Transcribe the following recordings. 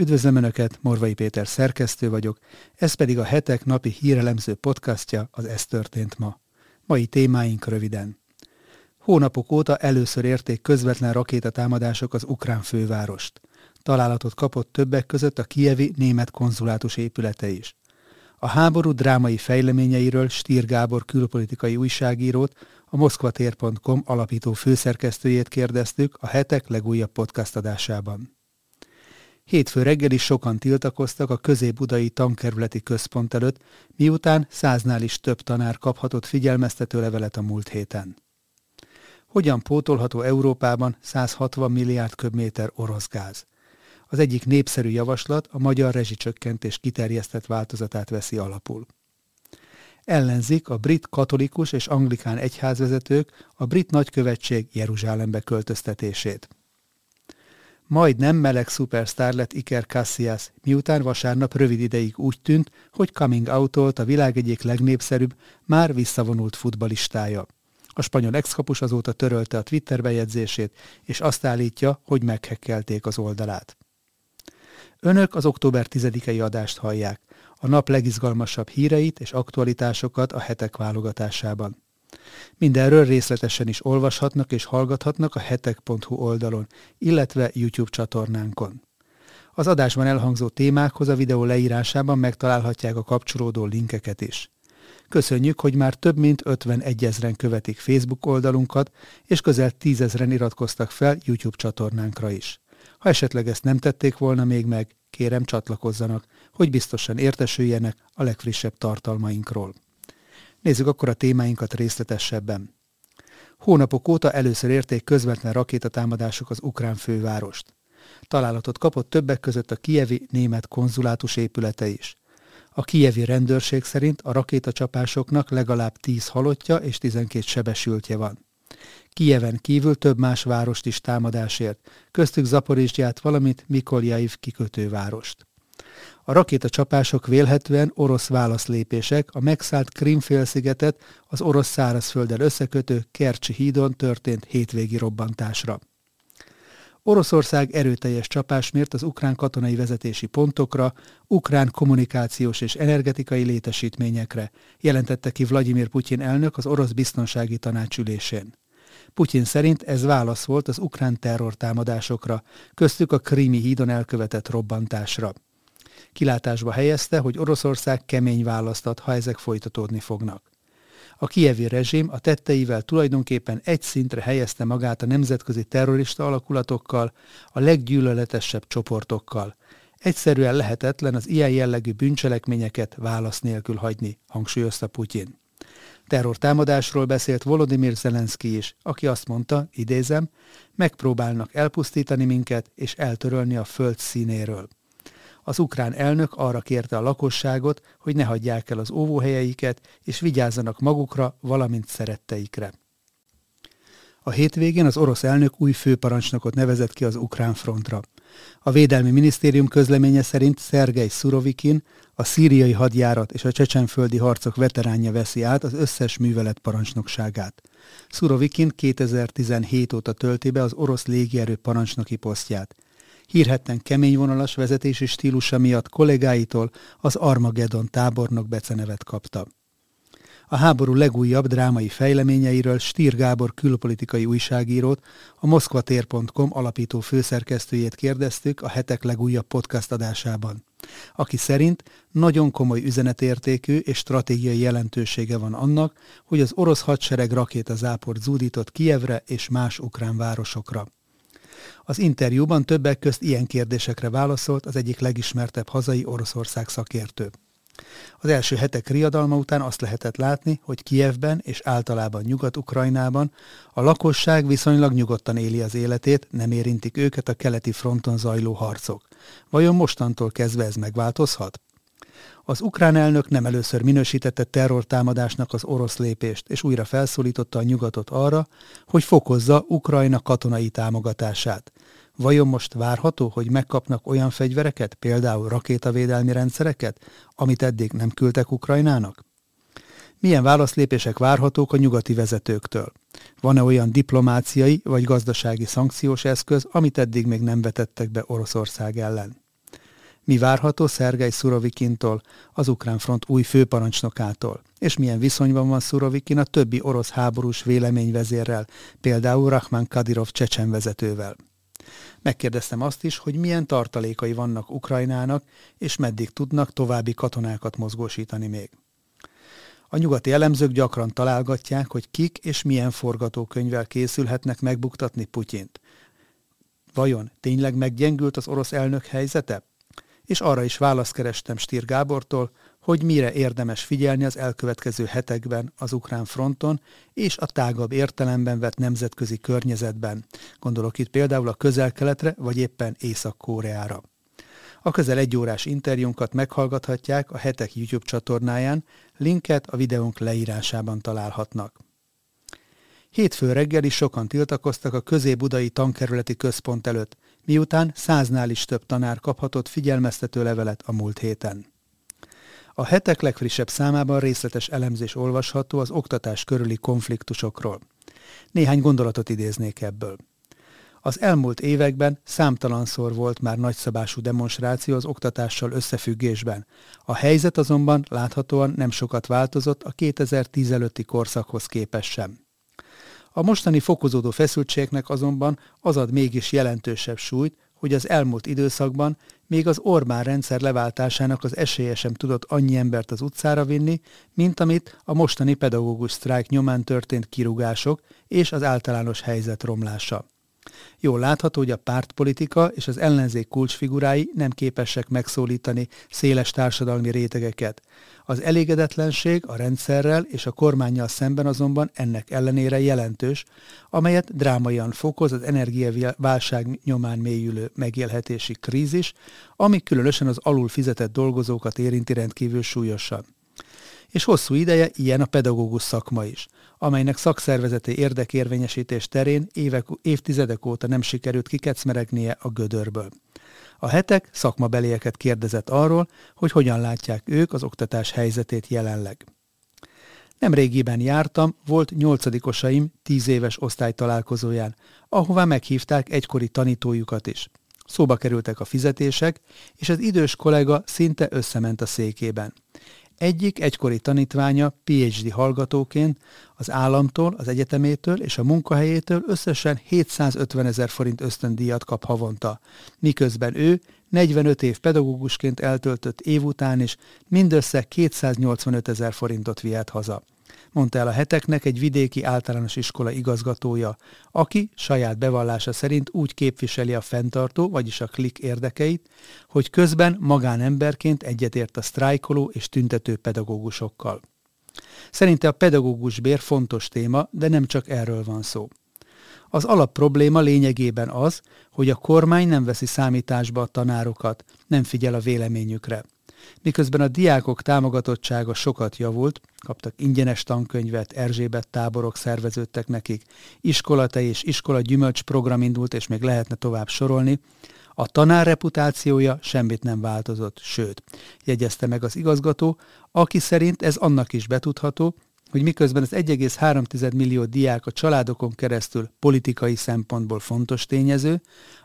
Üdvözlöm Önöket, Morvai Péter szerkesztő vagyok, ez pedig a hetek napi hírelemző podcastja, az Ez történt ma. Mai témáink röviden. Hónapok óta először érték közvetlen rakétatámadások az ukrán fővárost. Találatot kapott többek között a kievi német konzulátus épülete is. A háború drámai fejleményeiről Stír Gábor külpolitikai újságírót, a moszkvatér.com alapító főszerkesztőjét kérdeztük a hetek legújabb podcast adásában. Hétfő reggel is sokan tiltakoztak a közép-budai tankerületi központ előtt, miután száznál is több tanár kaphatott figyelmeztető levelet a múlt héten. Hogyan pótolható Európában 160 milliárd köbméter orosz gáz? Az egyik népszerű javaslat a magyar rezsicsökkentés kiterjesztett változatát veszi alapul. Ellenzik a brit katolikus és anglikán egyházvezetők a brit nagykövetség Jeruzsálembe költöztetését. Majd nem meleg szupersztár lett Iker Cassias, miután vasárnap rövid ideig úgy tűnt, hogy coming out a világ egyik legnépszerűbb, már visszavonult futbalistája. A spanyol exkapus azóta törölte a Twitter bejegyzését, és azt állítja, hogy meghekkelték az oldalát. Önök az október 10-i adást hallják, a nap legizgalmasabb híreit és aktualitásokat a hetek válogatásában. Mindenről részletesen is olvashatnak és hallgathatnak a hetek.hu oldalon, illetve YouTube csatornánkon. Az adásban elhangzó témákhoz a videó leírásában megtalálhatják a kapcsolódó linkeket is. Köszönjük, hogy már több mint 51 ezeren követik Facebook oldalunkat, és közel 10 ezeren iratkoztak fel YouTube csatornánkra is. Ha esetleg ezt nem tették volna még meg, kérem csatlakozzanak, hogy biztosan értesüljenek a legfrissebb tartalmainkról. Nézzük akkor a témáinkat részletesebben. Hónapok óta először érték közvetlen rakétatámadások az ukrán fővárost. Találatot kapott többek között a kievi német konzulátus épülete is. A kievi rendőrség szerint a rakétacsapásoknak legalább 10 halottja és 12 sebesültje van. Kijeven kívül több más várost is támadásért, köztük Zaporizsgyát, valamint Mikoljaív kikötővárost. A rakétacsapások vélhetően orosz válaszlépések a megszállt Krimfélszigetet az orosz szárazfölddel összekötő Kercsi hídon történt hétvégi robbantásra. Oroszország erőteljes csapás mért az ukrán katonai vezetési pontokra, ukrán kommunikációs és energetikai létesítményekre, jelentette ki Vladimir Putyin elnök az orosz biztonsági tanácsülésén. Putyin szerint ez válasz volt az ukrán terrortámadásokra, köztük a Krími hídon elkövetett robbantásra. Kilátásba helyezte, hogy Oroszország kemény választat, ha ezek folytatódni fognak. A kievi rezsim a tetteivel tulajdonképpen egy szintre helyezte magát a nemzetközi terrorista alakulatokkal, a leggyűlöletesebb csoportokkal. Egyszerűen lehetetlen az ilyen jellegű bűncselekményeket válasz nélkül hagyni, hangsúlyozta Putyin. Terrortámadásról beszélt Volodymyr Zelenszky is, aki azt mondta, idézem, megpróbálnak elpusztítani minket és eltörölni a föld színéről. Az ukrán elnök arra kérte a lakosságot, hogy ne hagyják el az óvóhelyeiket, és vigyázzanak magukra, valamint szeretteikre. A hétvégén az orosz elnök új főparancsnokot nevezett ki az ukrán frontra. A Védelmi Minisztérium közleménye szerint Szergej Szurovikin, a szíriai hadjárat és a csecsenföldi harcok veteránja veszi át az összes művelet parancsnokságát. Szurovikin 2017 óta tölti be az orosz légierő parancsnoki posztját. Hírhetten kemény vonalas vezetési stílusa miatt kollégáitól az Armageddon tábornok becenevet kapta. A háború legújabb drámai fejleményeiről Stír Gábor külpolitikai újságírót, a moszkvatér.com alapító főszerkesztőjét kérdeztük a hetek legújabb podcast adásában, aki szerint nagyon komoly üzenetértékű és stratégiai jelentősége van annak, hogy az orosz hadsereg rakétazáport zúdított Kievre és más ukrán városokra. Az interjúban többek közt ilyen kérdésekre válaszolt az egyik legismertebb hazai Oroszország szakértő. Az első hetek riadalma után azt lehetett látni, hogy Kijevben és általában Nyugat-Ukrajnában a lakosság viszonylag nyugodtan éli az életét, nem érintik őket a keleti fronton zajló harcok. Vajon mostantól kezdve ez megváltozhat? Az ukrán elnök nem először minősítette terrortámadásnak az orosz lépést, és újra felszólította a nyugatot arra, hogy fokozza Ukrajna katonai támogatását. Vajon most várható, hogy megkapnak olyan fegyvereket, például rakétavédelmi rendszereket, amit eddig nem küldtek Ukrajnának? Milyen válaszlépések várhatók a nyugati vezetőktől? Van-e olyan diplomáciai vagy gazdasági szankciós eszköz, amit eddig még nem vetettek be Oroszország ellen? Mi várható Szergej Szurovikintól, az ukrán front új főparancsnokától, és milyen viszonyban van Szurovikin a többi orosz háborús véleményvezérrel, például Rahman Kadirov csecsenvezetővel. Megkérdeztem azt is, hogy milyen tartalékai vannak Ukrajnának, és meddig tudnak további katonákat mozgósítani még. A nyugati elemzők gyakran találgatják, hogy kik és milyen forgatókönyvvel készülhetnek megbuktatni Putyint. Vajon tényleg meggyengült az orosz elnök helyzete? És arra is választ kerestem Stír Gábortól, hogy mire érdemes figyelni az elkövetkező hetekben az ukrán fronton és a tágabb értelemben vett nemzetközi környezetben. Gondolok itt például a közel-keletre vagy éppen Észak-Koreára. A közel egy órás interjúnkat meghallgathatják a Hetek YouTube csatornáján, linket a videónk leírásában találhatnak. Hétfő reggel is sokan tiltakoztak a közébudai tankerületi központ előtt, miután száznál is több tanár kaphatott figyelmeztető levelet a múlt héten. A hetek legfrissebb számában részletes elemzés olvasható az oktatás körüli konfliktusokról. Néhány gondolatot idéznék ebből. Az elmúlt években számtalanszor volt már nagyszabású demonstráció az oktatással összefüggésben. A helyzet azonban láthatóan nem sokat változott a 2010 előtti korszakhoz képest sem. A mostani fokozódó feszültségnek azonban az ad mégis jelentősebb súlyt, hogy az elmúlt időszakban még az Orbán rendszer leváltásának az esélye sem tudott annyi embert az utcára vinni, mint amit a mostani pedagógus sztrájk nyomán történt kirúgások és az általános helyzet romlása. Jól látható, hogy a pártpolitika és az ellenzék kulcsfigurái nem képesek megszólítani széles társadalmi rétegeket. Az elégedetlenség a rendszerrel és a kormányjal szemben azonban ennek ellenére jelentős, amelyet drámaian fokoz az energiaválság nyomán mélyülő megélhetési krízis, ami különösen az alul fizetett dolgozókat érinti rendkívül súlyosan. És hosszú ideje ilyen a pedagógus szakma is – amelynek szakszervezeti érdekérvényesítés terén évek, évtizedek óta nem sikerült kikecmeregnie a gödörből. A hetek szakmabelieket kérdezett arról, hogy hogyan látják ők az oktatás helyzetét jelenleg. Nem régiben jártam, volt nyolcadikosaim tíz éves osztálytalálkozóján, ahová meghívták egykori tanítójukat is. Szóba kerültek a fizetések, és az idős kollega szinte összement a székében. Egyik egykori tanítványa PhD hallgatóként az államtól, az egyetemétől és a munkahelyétől összesen 750 ezer forint ösztöndíjat kap havonta, miközben ő 45 év pedagógusként eltöltött év után is mindössze 285 ezer forintot vihet haza mondta el a heteknek egy vidéki általános iskola igazgatója, aki saját bevallása szerint úgy képviseli a fenntartó, vagyis a klik érdekeit, hogy közben magánemberként egyetért a sztrájkoló és tüntető pedagógusokkal. Szerinte a pedagógus bér fontos téma, de nem csak erről van szó. Az alapprobléma lényegében az, hogy a kormány nem veszi számításba a tanárokat, nem figyel a véleményükre. Miközben a diákok támogatottsága sokat javult, kaptak ingyenes tankönyvet, Erzsébet táborok szerveződtek nekik, iskolate és iskola gyümölcs program indult, és még lehetne tovább sorolni, a tanár reputációja semmit nem változott, sőt, jegyezte meg az igazgató, aki szerint ez annak is betudható, hogy miközben az 1,3 millió diák a családokon keresztül politikai szempontból fontos tényező,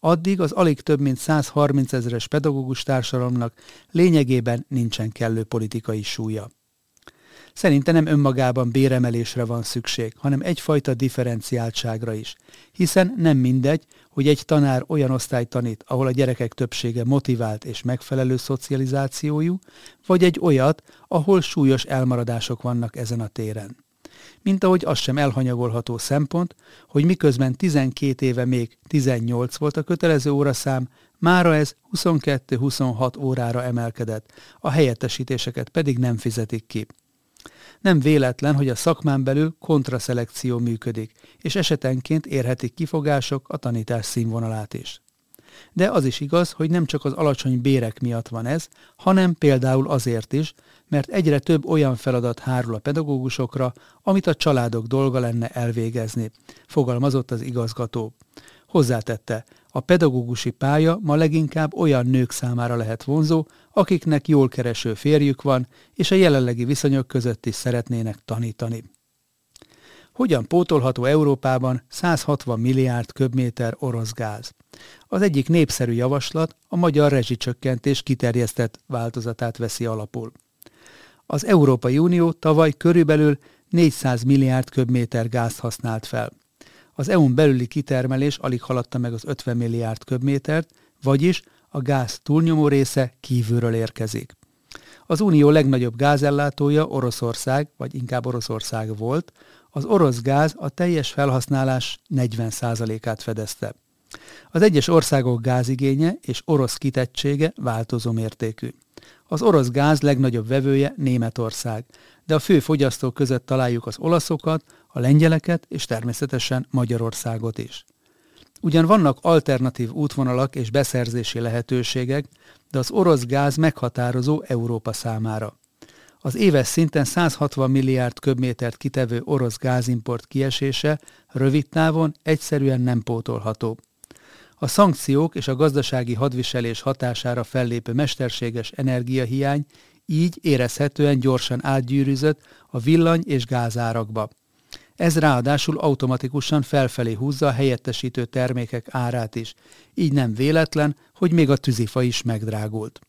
addig az alig több mint 130 ezeres pedagógus társadalomnak lényegében nincsen kellő politikai súlya. Szerinte nem önmagában béremelésre van szükség, hanem egyfajta differenciáltságra is, hiszen nem mindegy, hogy egy tanár olyan osztály tanít, ahol a gyerekek többsége motivált és megfelelő szocializációjú, vagy egy olyat, ahol súlyos elmaradások vannak ezen a téren. Mint ahogy az sem elhanyagolható szempont, hogy miközben 12 éve még 18 volt a kötelező óraszám, mára ez 22-26 órára emelkedett, a helyettesítéseket pedig nem fizetik ki. Nem véletlen, hogy a szakmán belül kontraszelekció működik, és esetenként érhetik kifogások a tanítás színvonalát is. De az is igaz, hogy nem csak az alacsony bérek miatt van ez, hanem például azért is, mert egyre több olyan feladat hárul a pedagógusokra, amit a családok dolga lenne elvégezni, fogalmazott az igazgató. Hozzátette, a pedagógusi pálya ma leginkább olyan nők számára lehet vonzó, akiknek jól kereső férjük van, és a jelenlegi viszonyok között is szeretnének tanítani. Hogyan pótolható Európában 160 milliárd köbméter orosz gáz? Az egyik népszerű javaslat a magyar rezsicsökkentés kiterjesztett változatát veszi alapul. Az Európai Unió tavaly körülbelül 400 milliárd köbméter gázt használt fel. Az EU-n belüli kitermelés alig haladta meg az 50 milliárd köbmétert, vagyis a gáz túlnyomó része kívülről érkezik. Az unió legnagyobb gázellátója Oroszország, vagy inkább Oroszország volt, az orosz gáz a teljes felhasználás 40%-át fedezte. Az egyes országok gázigénye és orosz kitettsége változó mértékű. Az orosz gáz legnagyobb vevője Németország, de a fő fogyasztók között találjuk az olaszokat, a lengyeleket és természetesen Magyarországot is. Ugyan vannak alternatív útvonalak és beszerzési lehetőségek, de az orosz gáz meghatározó Európa számára. Az éves szinten 160 milliárd köbmétert kitevő orosz gázimport kiesése rövid távon egyszerűen nem pótolható. A szankciók és a gazdasági hadviselés hatására fellépő mesterséges energiahiány így érezhetően gyorsan átgyűrűzött a villany- és gázárakba. Ez ráadásul automatikusan felfelé húzza a helyettesítő termékek árát is, így nem véletlen, hogy még a tűzifa is megdrágult.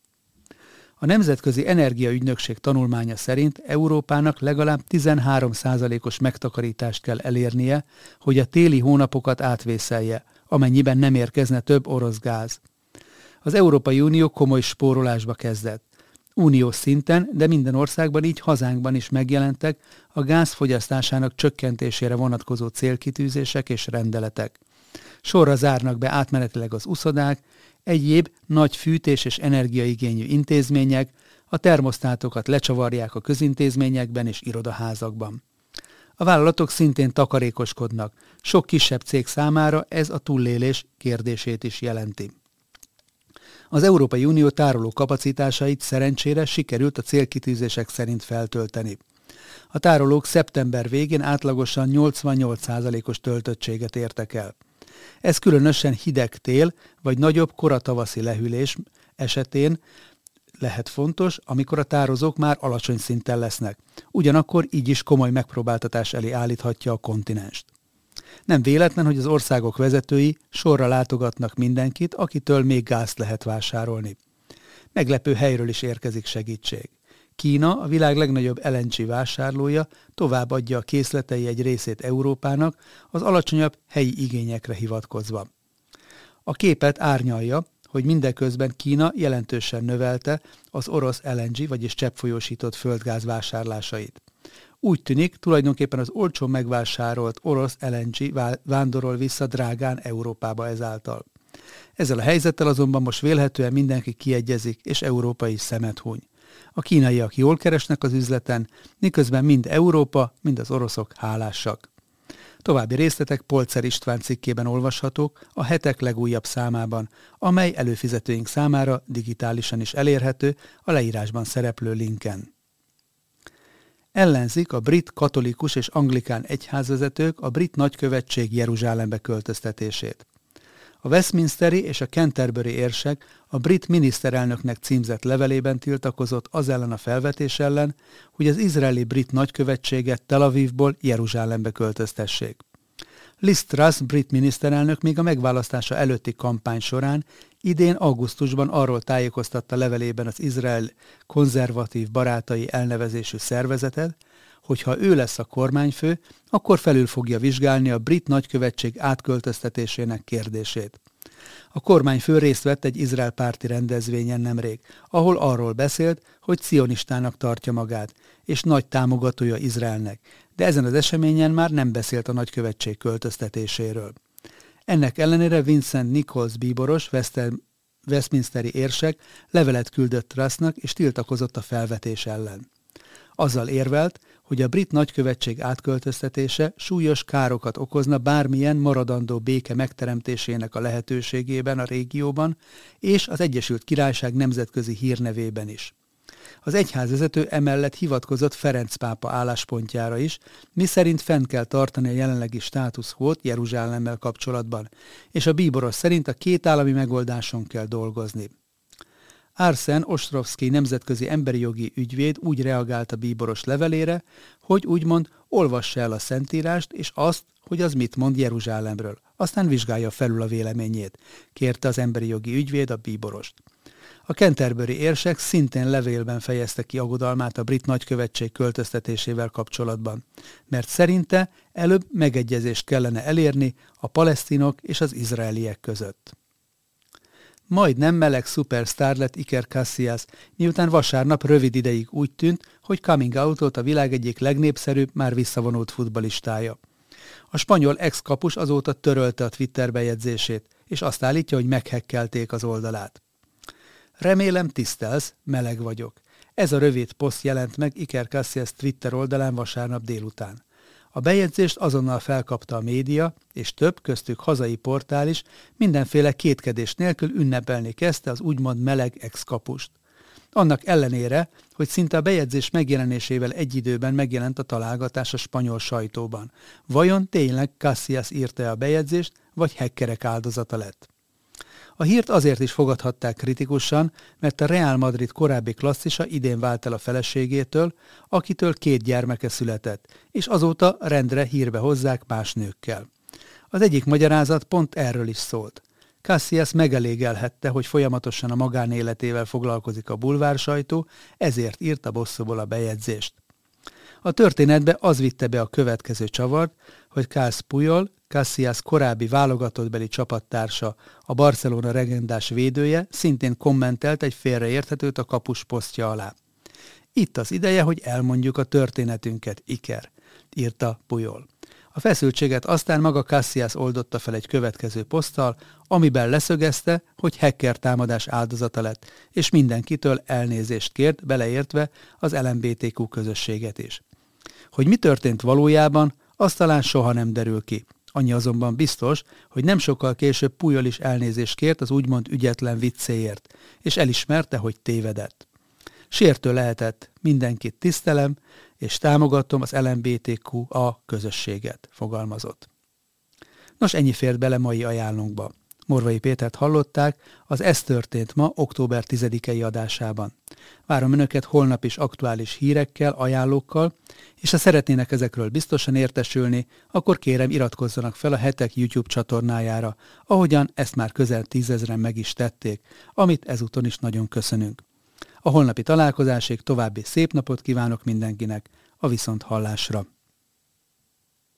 A Nemzetközi Energiaügynökség tanulmánya szerint Európának legalább 13%-os megtakarítást kell elérnie, hogy a téli hónapokat átvészelje, amennyiben nem érkezne több orosz gáz. Az Európai Unió komoly spórolásba kezdett. Uniós szinten, de minden országban, így hazánkban is megjelentek a gáz fogyasztásának csökkentésére vonatkozó célkitűzések és rendeletek. Sorra zárnak be átmenetileg az uszodák, egyéb nagy fűtés és energiaigényű intézmények, a termosztátokat lecsavarják a közintézményekben és irodaházakban. A vállalatok szintén takarékoskodnak, sok kisebb cég számára ez a túllélés kérdését is jelenti. Az Európai Unió tároló kapacitásait szerencsére sikerült a célkitűzések szerint feltölteni. A tárolók szeptember végén átlagosan 88%-os töltöttséget értek el. Ez különösen hideg tél vagy nagyobb koratavaszi lehűlés esetén lehet fontos, amikor a tározók már alacsony szinten lesznek. Ugyanakkor így is komoly megpróbáltatás elé állíthatja a kontinenst. Nem véletlen, hogy az országok vezetői sorra látogatnak mindenkit, akitől még gázt lehet vásárolni. Meglepő helyről is érkezik segítség. Kína, a világ legnagyobb LNG vásárlója, továbbadja a készletei egy részét Európának az alacsonyabb helyi igényekre hivatkozva. A képet árnyalja, hogy mindeközben Kína jelentősen növelte az orosz LNG, vagyis cseppfolyósított földgáz vásárlásait. Úgy tűnik, tulajdonképpen az olcsó megvásárolt orosz LNG vándorol vissza drágán Európába ezáltal. Ezzel a helyzettel azonban most vélhetően mindenki kiegyezik, és Európa is szemet huny. A kínaiak jól keresnek az üzleten, miközben mind Európa, mind az oroszok hálásak. További részletek Polcer István cikkében olvashatók a hetek legújabb számában, amely előfizetőink számára digitálisan is elérhető a leírásban szereplő linken. Ellenzik a brit katolikus és anglikán egyházvezetők a brit nagykövetség Jeruzsálembe költöztetését. A Westminsteri és a Canterbury érsek a brit miniszterelnöknek címzett levelében tiltakozott az ellen a felvetés ellen, hogy az izraeli brit nagykövetséget Tel Avivból Jeruzsálembe költöztessék. Liz Truss brit miniszterelnök még a megválasztása előtti kampány során idén augusztusban arról tájékoztatta levelében az Izrael konzervatív barátai elnevezésű szervezetet, hogy ha ő lesz a kormányfő, akkor felül fogja vizsgálni a brit nagykövetség átköltöztetésének kérdését. A kormányfő részt vett egy izrael párti rendezvényen nemrég, ahol arról beszélt, hogy cionistának tartja magát, és nagy támogatója Izraelnek, de ezen az eseményen már nem beszélt a nagykövetség költöztetéséről. Ennek ellenére Vincent Nichols bíboros, Westminsteri érsek levelet küldött Trussnak és tiltakozott a felvetés ellen. Azzal érvelt, hogy a brit nagykövetség átköltöztetése súlyos károkat okozna bármilyen maradandó béke megteremtésének a lehetőségében a régióban és az Egyesült Királyság nemzetközi hírnevében is. Az egyházvezető emellett hivatkozott Ferenc pápa álláspontjára is, miszerint fenn kell tartani a jelenlegi státuszkót Jeruzsálemmel kapcsolatban, és a bíboros szerint a két állami megoldáson kell dolgozni. Arsen Ostrovsky nemzetközi emberi jogi ügyvéd úgy reagált a bíboros levelére, hogy úgymond olvassa el a szentírást és azt, hogy az mit mond Jeruzsálemről, aztán vizsgálja felül a véleményét, kérte az emberi jogi ügyvéd a bíborost. A Canterbury érsek szintén levélben fejezte ki aggodalmát a brit nagykövetség költöztetésével kapcsolatban, mert szerinte előbb megegyezést kellene elérni a palesztinok és az izraeliek között. Majd nem meleg szupersztár lett Iker Casillas, miután vasárnap rövid ideig úgy tűnt, hogy coming out a világ egyik legnépszerűbb, már visszavonult futbalistája. A spanyol ex-kapus azóta törölte a Twitter bejegyzését, és azt állítja, hogy meghekkelték az oldalát. Remélem tisztelsz, meleg vagyok. Ez a rövid poszt jelent meg Iker Casillas Twitter oldalán vasárnap délután. A bejegyzést azonnal felkapta a média, és több, köztük hazai portál is, mindenféle kétkedés nélkül ünnepelni kezdte az úgymond meleg ex-kapust. Annak ellenére, hogy szinte a bejegyzés megjelenésével egy időben megjelent a találgatás a spanyol sajtóban. Vajon tényleg Cassias írta a bejegyzést, vagy hekkerek áldozata lett? A hírt azért is fogadhatták kritikusan, mert a Real Madrid korábbi klasszisa idén vált el a feleségétől, akitől két gyermeke született, és azóta rendre hírbe hozzák más nőkkel. Az egyik magyarázat pont erről is szólt. Cassias megelégelhette, hogy folyamatosan a magánéletével foglalkozik a bulvár sajtó, ezért írta bosszúból a bejegyzést. A történetbe az vitte be a következő csavart, hogy Kász Pujol, Cassias korábbi válogatottbeli csapattársa, a Barcelona regendás védője szintén kommentelt egy félreérthetőt a kapus posztja alá. Itt az ideje, hogy elmondjuk a történetünket, Iker, írta Pujol. A feszültséget aztán maga Cassias oldotta fel egy következő poszttal, amiben leszögezte, hogy hacker támadás áldozata lett, és mindenkitől elnézést kért, beleértve az LMBTQ közösséget is. Hogy mi történt valójában, az talán soha nem derül ki. Annyi azonban biztos, hogy nem sokkal később Pujol is elnézést kért az úgymond ügyetlen viccéért, és elismerte, hogy tévedett. Sértő lehetett, mindenkit tisztelem, és támogatom az LMBTQ-a közösséget, fogalmazott. Nos, ennyi fért bele mai ajánlónkba. Morvai Pétert hallották az Ez történt ma október 10-i adásában. Várom Önöket holnap is aktuális hírekkel, ajánlókkal, és ha szeretnének ezekről biztosan értesülni, akkor kérem iratkozzanak fel a hetek YouTube csatornájára, ahogyan ezt már közel tízezren meg is tették, amit ezúton is nagyon köszönünk. A holnapi találkozásig további szép napot kívánok mindenkinek, a viszont hallásra!